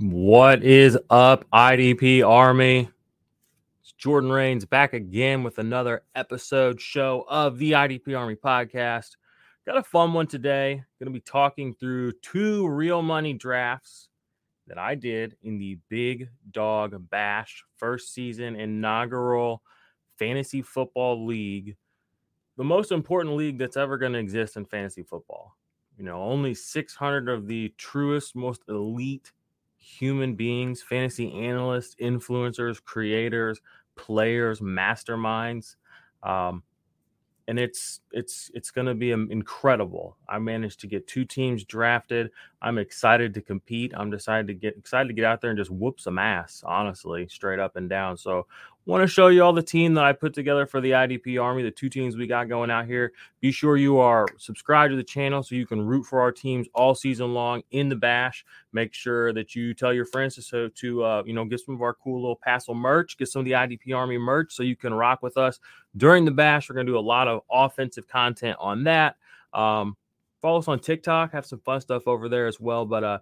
What is up, IDP Army? It's Jordan Rains back again with another episode show of the IDP Army podcast. Got a fun one today. Going to be talking through two real money drafts that I did in the Big Dog Bash first season inaugural fantasy football league. The most important league that's ever going to exist in fantasy football. You know, only 600 of the truest, most elite human beings, fantasy analysts, influencers, creators, players, masterminds. Um, and it's it's it's going to be incredible. I managed to get two teams drafted. I'm excited to compete. I'm decided to get excited to get out there and just whoop some ass, honestly, straight up and down. So want to show you all the team that I put together for the IDP Army, the two teams we got going out here. Be sure you are subscribed to the channel so you can root for our teams all season long in the bash. Make sure that you tell your friends to so to uh, you know get some of our cool little Passel merch, get some of the IDP Army merch so you can rock with us during the bash. We're gonna do a lot of offensive content on that. Um, follow us on TikTok, have some fun stuff over there as well. But uh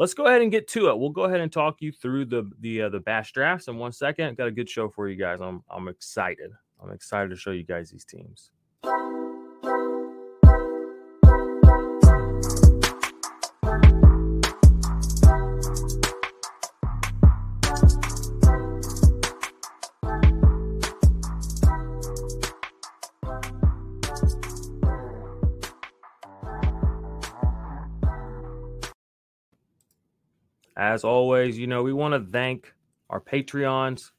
let's go ahead and get to it. We'll go ahead and talk you through the the uh, the bash drafts in one second. Got a good show for you guys. I'm I'm excited. I'm excited to show you guys these teams. As always, you know, we want to thank our Patreons.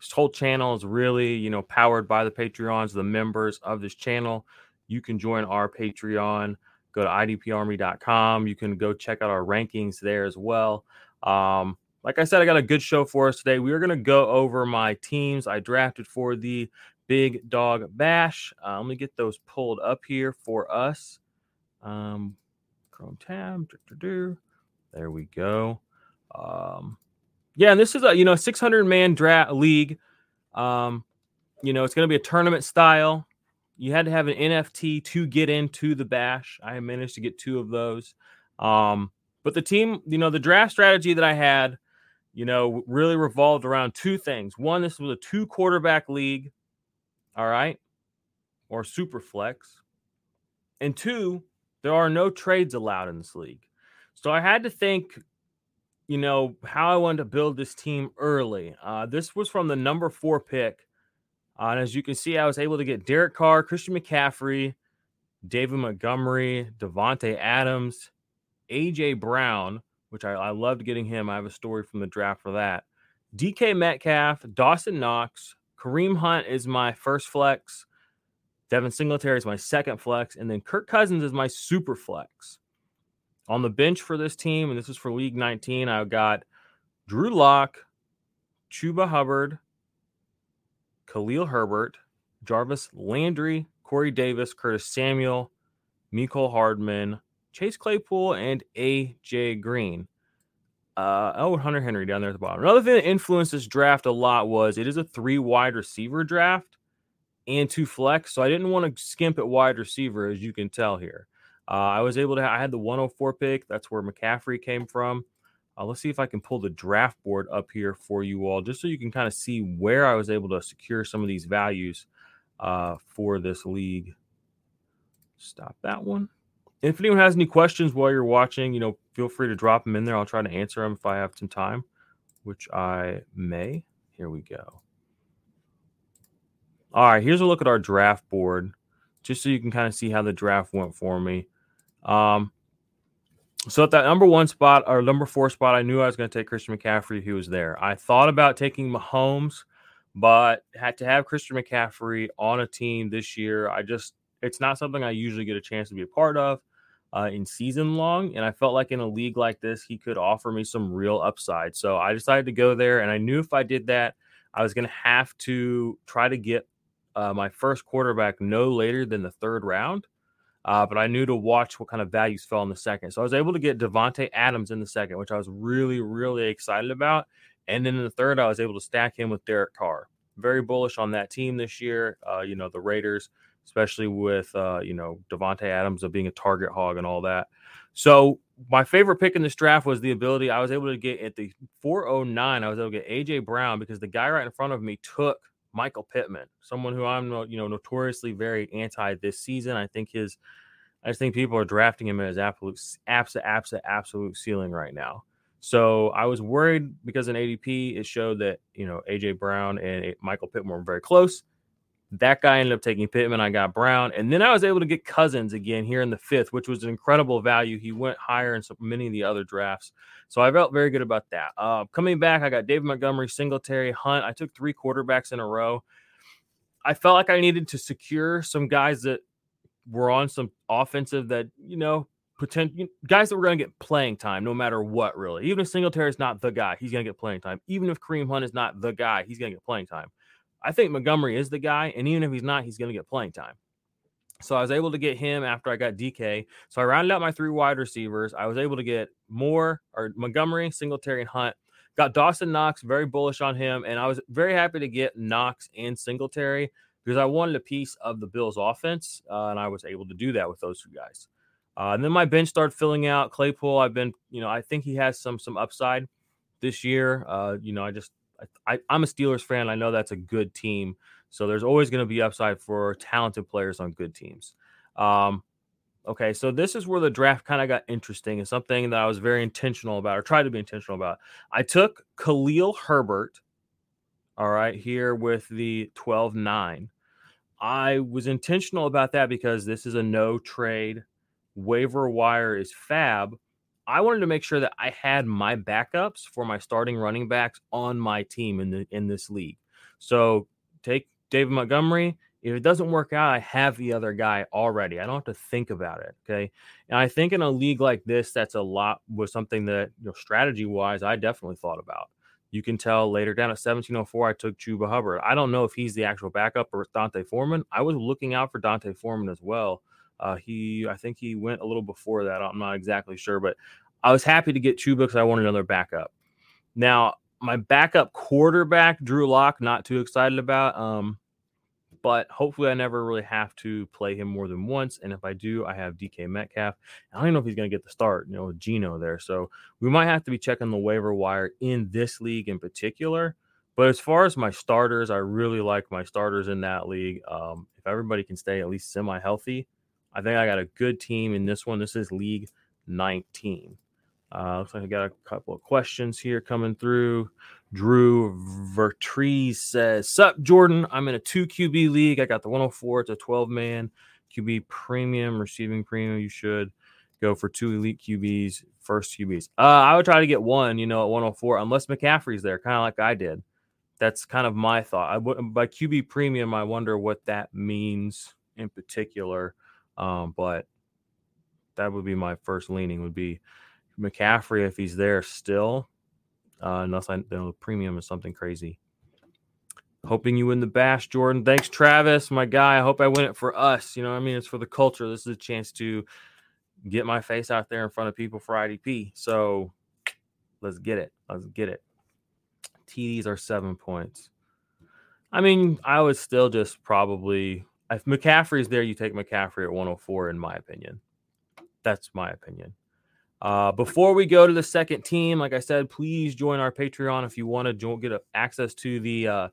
This whole channel is really, you know, powered by the Patreons, the members of this channel. You can join our Patreon. Go to idparmy.com. You can go check out our rankings there as well. Um, like I said, I got a good show for us today. We are going to go over my teams I drafted for the Big Dog Bash. Uh, let me get those pulled up here for us. Um, Chrome tab. There we go. Um, yeah, and this is a you know 600 man draft league. Um, you know, it's going to be a tournament style. You had to have an NFT to get into the bash. I managed to get two of those. Um, but the team, you know, the draft strategy that I had, you know, really revolved around two things. One, this was a two quarterback league, all right, or super flex. And two, there are no trades allowed in this league. So I had to think you know, how I wanted to build this team early. Uh, this was from the number four pick. Uh, and as you can see, I was able to get Derek Carr, Christian McCaffrey, David Montgomery, Davante Adams, AJ Brown, which I, I loved getting him. I have a story from the draft for that. DK Metcalf, Dawson Knox, Kareem Hunt is my first flex. Devin Singletary is my second flex, and then Kirk Cousins is my super flex. On the bench for this team, and this is for League 19, I've got Drew Lock, Chuba Hubbard, Khalil Herbert, Jarvis Landry, Corey Davis, Curtis Samuel, Mecole Hardman, Chase Claypool, and AJ Green. Uh, oh, Hunter Henry down there at the bottom. Another thing that influenced this draft a lot was it is a three wide receiver draft and two flex. So I didn't want to skimp at wide receiver, as you can tell here. Uh, I was able to, I had the 104 pick. That's where McCaffrey came from. Uh, let's see if I can pull the draft board up here for you all, just so you can kind of see where I was able to secure some of these values uh, for this league. Stop that one. If anyone has any questions while you're watching, you know, feel free to drop them in there. I'll try to answer them if I have some time, which I may. Here we go. All right, here's a look at our draft board, just so you can kind of see how the draft went for me. Um, so at that number one spot or number four spot, I knew I was going to take Christian McCaffrey. He was there. I thought about taking Mahomes, but had to have Christian McCaffrey on a team this year. I just it's not something I usually get a chance to be a part of uh, in season long, and I felt like in a league like this, he could offer me some real upside. So I decided to go there, and I knew if I did that, I was going to have to try to get uh, my first quarterback no later than the third round. Uh, but I knew to watch what kind of values fell in the second. So I was able to get Davante Adams in the second, which I was really, really excited about. And then in the third, I was able to stack him with Derek Carr. Very bullish on that team this year. Uh, you know, the Raiders, especially with, uh, you know, Davante Adams of being a target hog and all that. So my favorite pick in this draft was the ability I was able to get at the 409. I was able to get AJ Brown because the guy right in front of me took Michael Pittman, someone who I'm uh, you know notoriously very anti this season. I think his I just think people are drafting him as absolute absolute absolute absolute ceiling right now. So I was worried because in ADP it showed that you know AJ Brown and Michael Pittman were very close. That guy ended up taking Pittman. I got Brown, and then I was able to get Cousins again here in the fifth, which was an incredible value. He went higher in so many of the other drafts, so I felt very good about that. Uh, coming back, I got David Montgomery, Singletary, Hunt. I took three quarterbacks in a row. I felt like I needed to secure some guys that were on some offensive that you know potential guys that were going to get playing time no matter what. Really, even if Singletary is not the guy, he's going to get playing time. Even if Kareem Hunt is not the guy, he's going to get playing time. I think Montgomery is the guy, and even if he's not, he's going to get playing time. So I was able to get him after I got DK. So I rounded out my three wide receivers. I was able to get Moore or Montgomery, Singletary, and Hunt. Got Dawson Knox, very bullish on him, and I was very happy to get Knox and Singletary because I wanted a piece of the Bills' offense, uh, and I was able to do that with those two guys. Uh, and then my bench started filling out. Claypool, I've been, you know, I think he has some some upside this year. Uh, you know, I just I, am a Steelers fan. I know that's a good team. So there's always going to be upside for talented players on good teams. Um, okay, so this is where the draft kind of got interesting and something that I was very intentional about or tried to be intentional about. I took Khalil Herbert, all right, here with the 12 9. I was intentional about that because this is a no trade. Waiver wire is FAAB. I wanted to make sure that I had my backups for my starting running backs on my team in the in this league. So take David Montgomery. If it doesn't work out, I have the other guy already. I don't have to think about it. Okay. And I think in a league like this, that's a lot was something that, you know, strategy wise, I definitely thought about. You can tell later down at 1704, I took Chuba Hubbard. I don't know if he's the actual backup or D'Onta Foreman. I was looking out for D'Onta Foreman as well. Uh, he, I think he went a little before that. I'm not exactly sure, but I was happy to get Chuba because I wanted another backup. Now, my backup quarterback, Drew Lock, not too excited about. Um, but hopefully I never really have to play him more than once. And if I do, I have DK Metcalf. I don't know if he's going to get the start, you know, with Geno there. So we might have to be checking the waiver wire in this league in particular. But as far as my starters, I really like my starters in that league. Um, if everybody can stay at least semi healthy, I think I got a good team in this one. This is League 19. Uh, looks like I got a couple of questions here coming through. Drew Vertrees says, Sup, Jordan? I'm in a two QB league. I got the 104. It's a 12 man QB premium, receiving premium. You should go for two elite QBs, first QBs. Uh, I would try to get one, you know, at 104, unless McCaffrey's there, kind of like I did. That's kind of my thought. I by QB premium, I wonder what that means in particular. Um, but that would be my first leaning would be McCaffrey if he's there still, uh, unless I you know the premium is something crazy. Hoping you win the bash, Jordan. Thanks, Travis, my guy. I hope I win it for us. You know, I mean, it's for the culture. This is a chance to get my face out there in front of people for IDP. So let's get it. Let's get it. TDs are seven points. I mean, I would still just probably if McCaffrey's there, you take McCaffrey at 104, in my opinion. That's my opinion. Uh, before we go to the second team, like I said, please join our Patreon if you want to get access to the uh,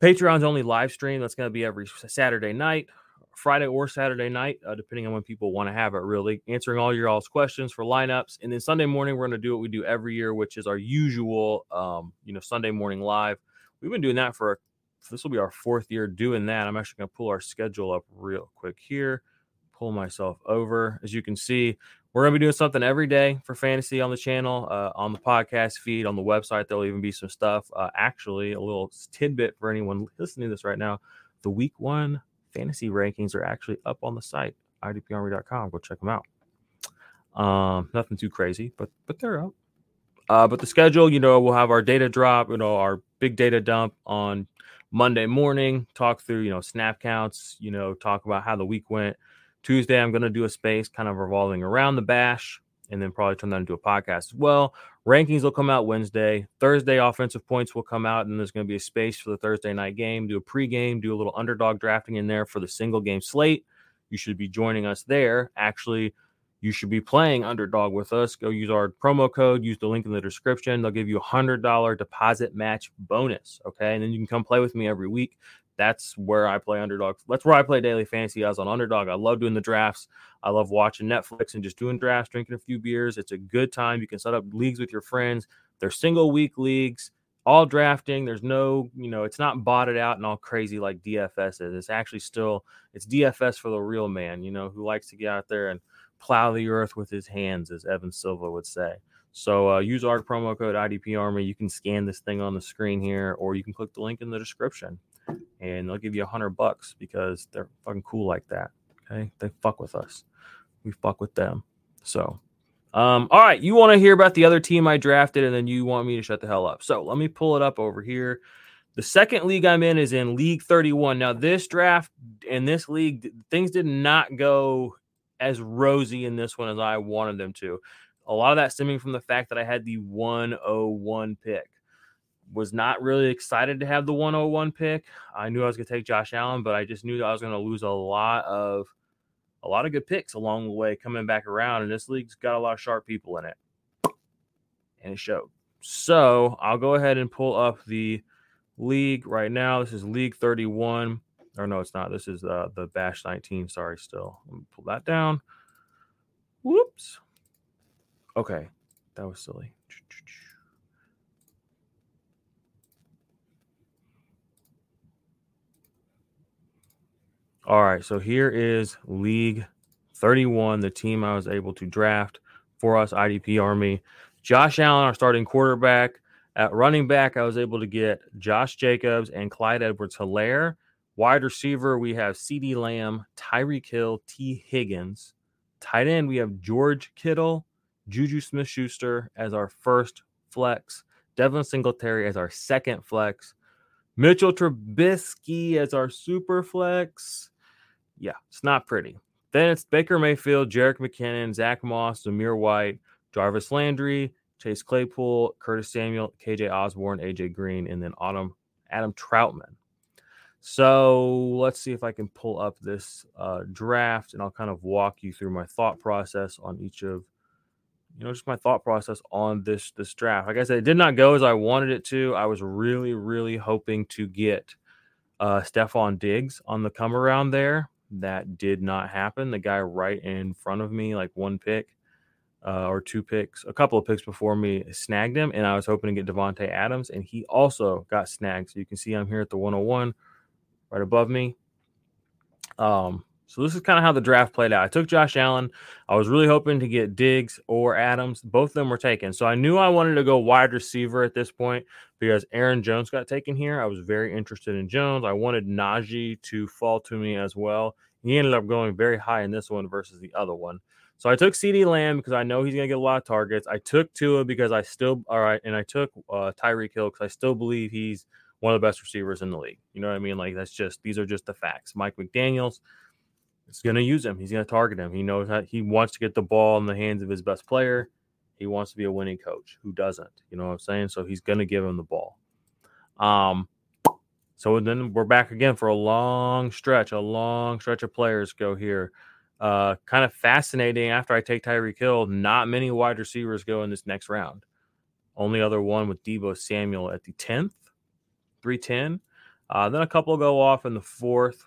Patreon's only live stream. That's going to be every Saturday night Friday or Saturday night, uh, depending on when people want to have it. Really answering all your all's questions for lineups, and then Sunday morning we're going to do what we do every year, which is our usual, um, you know, Sunday morning live. We've been doing that for this will be our fourth year doing that. I'm actually going to pull our schedule up real quick here. Pull myself over. As you can see, we're going to be doing something every day for fantasy on the channel, uh, on the podcast feed, on the website. There'll even be some stuff. Uh, actually, a little tidbit for anyone listening to this right now the week one fantasy rankings are actually up on the site, idparmy.com. Go check them out. Um, nothing too crazy, but but they're up. Uh, but the schedule, you know, we'll have our data drop, you know, our big data dump on Monday morning, talk through, you know, snap counts, you know, talk about how the week went. Tuesday, I'm going to do a space kind of revolving around the bash and then probably turn that into a podcast as well. Rankings will come out Wednesday. Thursday, offensive points will come out, and there's going to be a space for the Thursday night game. Do a pregame, do a little underdog drafting in there for the single game slate. You should be joining us there. Actually, you should be playing underdog with us. Go use our promo code, use the link in the description. They'll give you a $100 deposit match bonus. Okay. And then you can come play with me every week that's where I play underdog. That's where I play daily fantasy as on underdog. I love doing the drafts. I love watching Netflix and just doing drafts, drinking a few beers. It's a good time. You can set up leagues with your friends. They're single week leagues, all drafting. There's no, you know, it's not botted out and all crazy like DFS is. It's actually still it's DFS for the real man, you know, who likes to get out there and plow the earth with his hands, as Evan Silva would say. So uh, use our promo code IDP Army. You can scan this thing on the screen here, or you can click the link in the description and they'll give you a hundred bucks because they're fucking cool like that. Okay, they fuck with us, we fuck with them. So, um, all right, you want to hear about the other team I drafted, and then you want me to shut the hell up. So let me pull it up over here. The second league I'm in is in League 31. Now, this draft and this league, things did not go as rosy in this one as I wanted them to. A lot of that stemming from the fact that I had the 101 pick was not really excited to have the 101 pick. I knew I was going to take Josh Allen, but I just knew that I was going to lose a lot of a lot of good picks along the way coming back around. And this league's got a lot of sharp people in it, and it showed. So I'll go ahead and pull up the league right now. This is League 31. Or no, it's not. This is uh, the Bash 19. Sorry, still. Let me pull that down. Whoops. Okay, that was silly. All right, so here is League 31, the team I was able to draft for us, IDP Army. Josh Allen, our starting quarterback. At running back, I was able to get Josh Jacobs and Clyde Edwards Helaire. Wide receiver, we have CeeDee Lamb, Tyreek Hill, Tee Higgins. Tight end, we have George Kittle, Juju Smith Schuster as our first flex, Devin Singletary as our second flex, Mitchell Trubisky as our super flex, yeah, it's not pretty. Then it's Baker Mayfield, Jerick McKinnon, Zach Moss, Zamir White, Jarvis Landry, Chase Claypool, Curtis Samuel, KJ Osborne, AJ Green, and then Autumn Adam Trautman. So let's see if I can pull up this uh, draft and I'll kind of walk you through my thought process on each of, you know, just my thought process on this this draft. Like I said, it did not go as I wanted it to. I was really, really hoping to get uh, Stefon Diggs on the come around there, that did not happen. The guy right in front of me, like one pick uh, or two picks, a couple of picks before me, snagged him, and I was hoping to get Davante Adams, and he also got snagged. So you can see I'm here at the 101, right above me. Um, so this is kind of how the draft played out. I took Josh Allen. I was really hoping to get Diggs or Adams. Both of them were taken. So I knew I wanted to go wide receiver at this point because Aaron Jones got taken here. I was very interested in Jones. I wanted Najee to fall to me as well. He ended up going very high in this one versus the other one. So I took CeeDee Lamb because I know he's going to get a lot of targets. I took Tua because I still, all right, and I took uh, Tyreek Hill because I still believe he's one of the best receivers in the league. You know what I mean? Like, that's just, these are just the facts. Mike McDaniels, is going to use him. He's going to target him. He knows how he wants to get the ball in the hands of his best player. He wants to be a winning coach. Who doesn't? You know what I'm saying? So he's going to give him the ball. Um, so then we're back again for a long stretch, a long stretch of players go here. Uh, kind of fascinating. After I take Tyreek Hill, not many wide receivers go in this next round. Only other one with Deebo Samuel at the 10th, 310. Uh, then a couple go off in the fourth,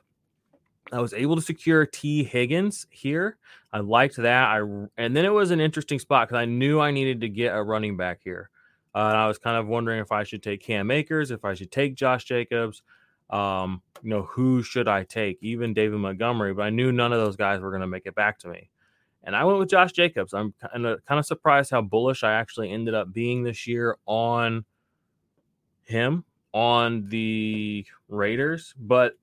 I was able to secure Tee Higgins here. I liked that. I and then it was an interesting spot because I knew I needed to get a running back here. Uh, and I was kind of wondering if I should take Cam Akers, if I should take Josh Jacobs. Um, you know, who should I take? Even David Montgomery, but I knew none of those guys were going to make it back to me. And I went with Josh Jacobs. I'm kind of kind of surprised how bullish I actually ended up being this year on him on the Raiders, but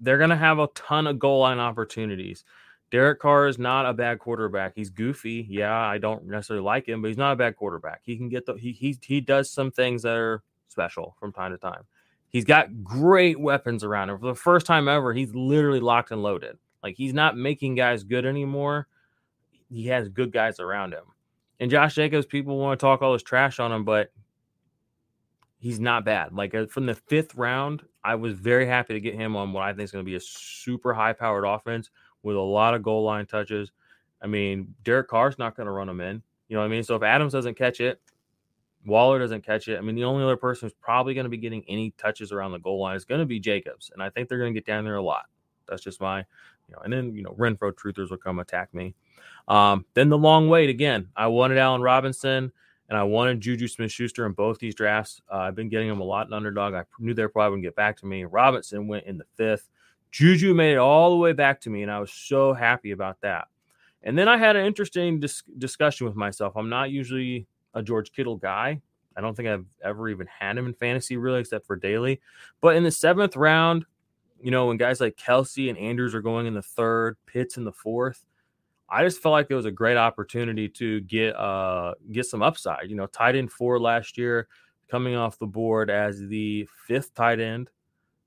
they're going to have a ton of goal line opportunities. Derek Carr is not a bad quarterback. He's goofy. Yeah, I don't necessarily like him, but he's not a bad quarterback. He can get the he he he does some things that are special from time to time. He's got great weapons around him. For the first time ever, he's literally locked and loaded. Like he's not making guys good anymore. He has good guys around him. And Josh Jacobs, people want to talk all this trash on him, but he's not bad. Like uh, from the fifth round, I was very happy to get him on what I think is going to be a super high powered offense with a lot of goal line touches. I mean, Derek Carr's not going to run him in. You know what I mean? So if Adams doesn't catch it, Waller doesn't catch it. I mean, the only other person who's probably going to be getting any touches around the goal line is going to be Jacobs. And I think they're going to get down there a lot. That's just my, you know, and then, you know, Renfrow truthers will come attack me. Um, then the long wait again. I wanted Allen Robinson and I wanted Juju Smith Schuster in both these drafts. Uh, I've been getting them a lot in underdog. I knew they probably wouldn't get back to me. Robinson went in the fifth. Juju made it all the way back to me, and I was so happy about that. And then I had an interesting dis- discussion with myself. I'm not usually a George Kittle guy. I don't think I've ever even had him in fantasy, really, except for daily. But in the seventh round, you know, when guys like Kelce and Andrews are going in the third, Pitts in the fourth, I just felt like it was a great opportunity to get uh get some upside. You know, tight end four last year, coming off the board as the fifth tight end.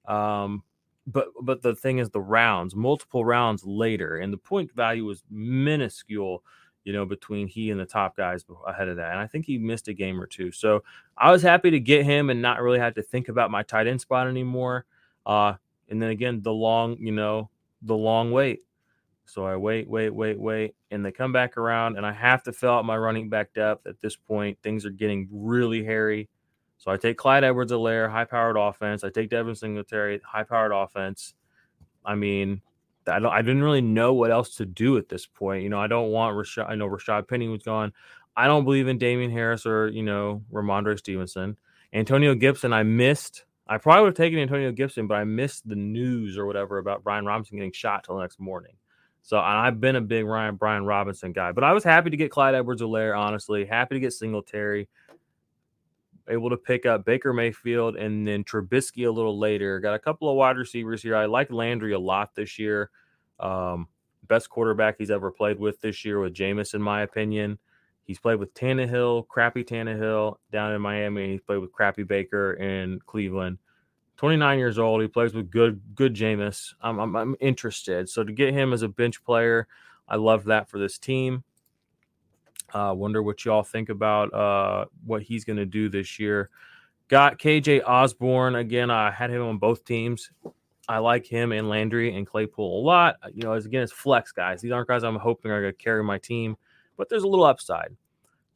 Um, but but the thing is the rounds, multiple rounds later, and the point value was minuscule. You know, between he and the top guys ahead of that, and I think he missed a game or two. So I was happy to get him and not really have to think about my tight end spot anymore. Uh, and then again, the long, you know, the long wait. So I wait, wait, wait, wait, and they come back around, and I have to fill out my running back depth at this point. Things are getting really hairy. So I take Clyde Edwards Helaire, high powered offense. I take Devin Singletary, high powered offense. I mean, I don't I didn't really know what else to do at this point. You know, I don't want Rashaad. I know Rashaad Penny was gone. I don't believe in Damien Harris or, you know, Rhamondre Stevenson. Antonio Gibson, I missed. I probably would have taken Antonio Gibson, but I missed the news or whatever about Brian Robinson getting shot till the next morning. So I've been a big Ryan Brian Robinson guy, but I was happy to get Clyde Edwards Helaire, honestly. Happy to get Singletary. Able to pick up Baker Mayfield and then Trubisky a little later. Got a couple of wide receivers here. I like Landry a lot this year. Um, best quarterback he's ever played with this year with Jameis, in my opinion. He's played with Tannehill, crappy Tannehill down in Miami. He's played with crappy Baker in Cleveland. 29 years old. He plays with good good Jameis. I'm, I'm, I'm interested. So to get him as a bench player, I love that for this team. I uh, wonder what y'all think about uh, what he's going to do this year. Got KJ Osborne again. I had him on both teams. I like him and Landry and Claypool a lot. You know, as again, it's flex guys. These aren't guys I'm hoping are going to carry my team, but there's a little upside.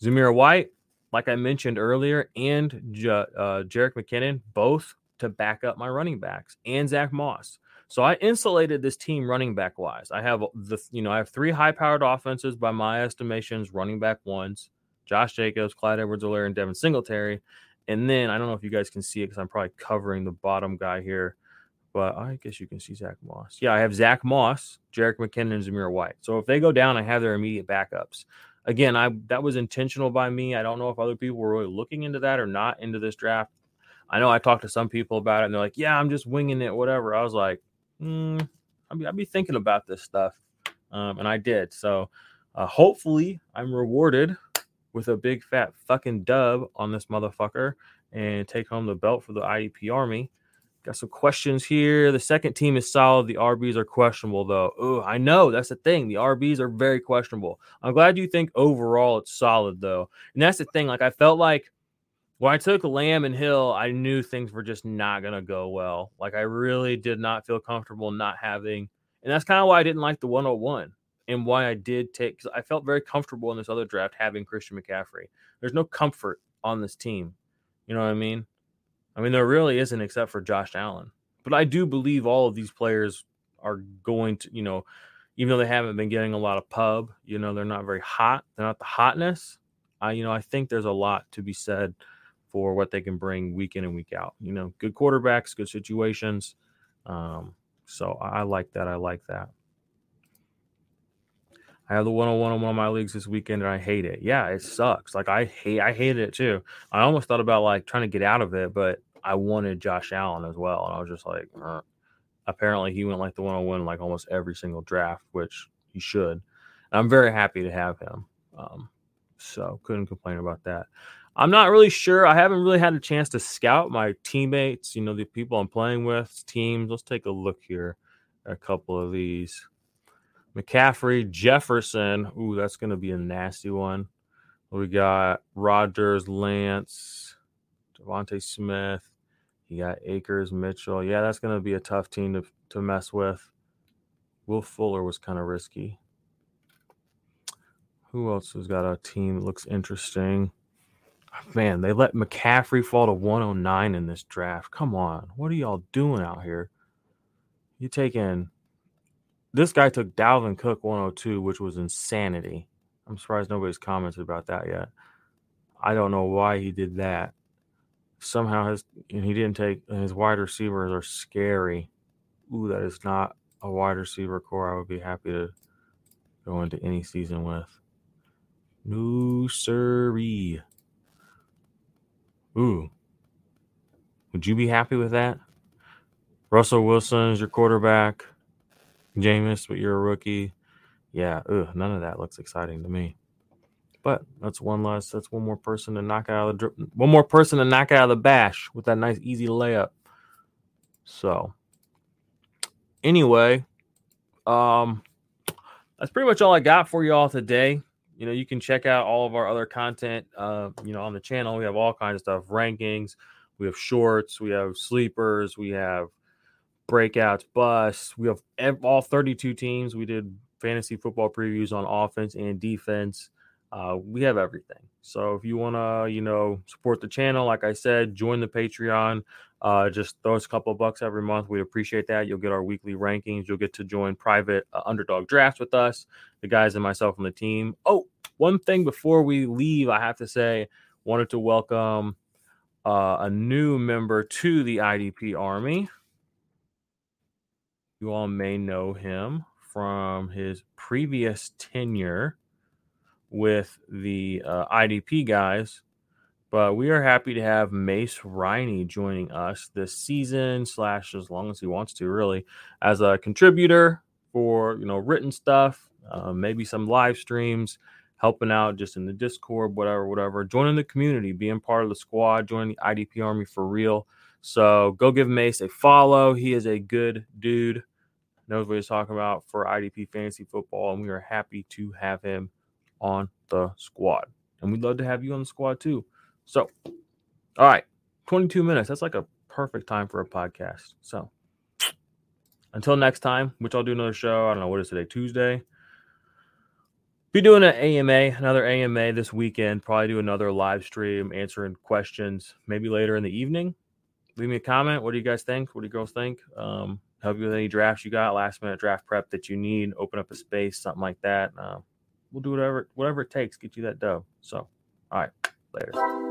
Zamir White, like I mentioned earlier, and J- uh, Jerick McKinnon, both to back up my running backs and Zach Moss. So I insulated this team running back wise. I have the you know I have three high powered offenses by my estimations, running back ones, Josh Jacobs, Clyde Edwards-Helaire, and Devin Singletary. And then I don't know if you guys can see it because I'm probably covering the bottom guy here, but I guess you can see Zach Moss. Yeah, I have Zach Moss, Jerick McKinnon, and Zamir White. So if they go down, I have their immediate backups. Again, I that was intentional by me. I don't know if other people were really looking into that or not into this draft. I know I talked to some people about it and they're like, yeah, I'm just winging it, whatever. I was like, mm, I'll, be, I'll be thinking about this stuff. Um, and I did. So uh, hopefully I'm rewarded with a big fat fucking dub on this motherfucker and take home the belt for the IDP Army. Got some questions here. The second team is solid. The RBs are questionable, though. Oh, I know that's the thing. The RBs are very questionable. I'm glad you think overall it's solid, though. And that's the thing. Like, I felt like when I took Lamb and Hill, I knew things were just not going to go well. Like I really did not feel comfortable not having, and that's kind of why I didn't like the 101 and why I did take because I felt very comfortable in this other draft having Christian McCaffrey. There's no comfort on this team. You know what I mean? I mean, there really isn't except for Josh Allen. But I do believe all of these players are going to, you know, even though they haven't been getting a lot of pub, you know, they're not very hot. They're not the hotness. I, you know, I think there's a lot to be said for what they can bring week in and week out. You know, good quarterbacks, good situations. Um, so I like that. I like that. I have the one on one on one of my leagues this weekend and I hate it. Yeah, it sucks. Like I hate I hated it too. I almost thought about like trying to get out of it, but I wanted Josh Allen as well. And I was just like, apparently he went like the one on one like almost every single draft, which he should. And I'm very happy to have him. Um, so couldn't complain about that. I'm not really sure. I haven't really had a chance to scout my teammates, you know, the people I'm playing with, teams. Let's take a look here a couple of these. McCaffrey, Jefferson. Ooh, that's going to be a nasty one. We got Rodgers, Lance, DeVonta Smith. You got Akers, Mitchell. Yeah, that's going to be a tough team to, to mess with. Will Fuller was kind of risky. Who else has got a team that looks interesting? Man, they let McCaffrey fall to 109 in this draft. Come on. What are y'all doing out here? You taking this guy took Dalvin Cook 102, which was insanity. I'm surprised nobody's commented about that yet. I don't know why he did that. Somehow his and he didn't take his wide receivers are scary. Ooh, that is not a wide receiver corps I would be happy to go into any season with. No siree. Ooh. Would you be happy with that? Russell Wilson is your quarterback. Jameis, but you're a rookie. Yeah, ugh, none of that looks exciting to me. But that's one less. That's one more person to knock out of the one more person to knock out of the bash with that nice easy layup. So, anyway, um, that's pretty much all I got for y'all today. You know, you can check out all of our other content. Uh, you know, on the channel, we have all kinds of stuff: rankings, we have shorts, we have sleepers, we have breakouts, busts. We have all 32 teams. We did fantasy football previews on offense and defense. Uh, we have everything. So if you want to, you know, support the channel, like I said, join the Patreon. Uh, just throw us a couple bucks every month. We appreciate that. You'll get our weekly rankings. You'll get to join private uh, underdog drafts with us, the guys and myself on the team. Oh, one thing before we leave, I have to say, wanted to welcome uh, a new member to the IDP Army. You all may know him from his previous tenure with the uh, IDP guys, but we are happy to have Mace Riney joining us this season slash as long as he wants to, really, as a contributor for you know written stuff, uh, maybe some live streams, helping out just in the Discord, whatever, whatever. Joining the community, being part of the squad, joining the IDP Army for real. So go give Mace a follow. He is a good dude knows what he's talking about for IDP fantasy football, and we are happy to have him on the squad. And we'd love to have you on the squad too. So, all right, 22 minutes. That's like a perfect time for a podcast. So, until next time, which I'll do another show. I don't know what is today, Tuesday. Be doing an AMA, another AMA this weekend. Probably do another live stream answering questions, maybe later in the evening. Leave me a comment. What do you guys think? What do you girls think? Um, help you with any drafts you got, last minute draft prep that you need, open up a space, something like that. Uh, we'll do whatever whatever it takes, get you that dough. So, all right, later.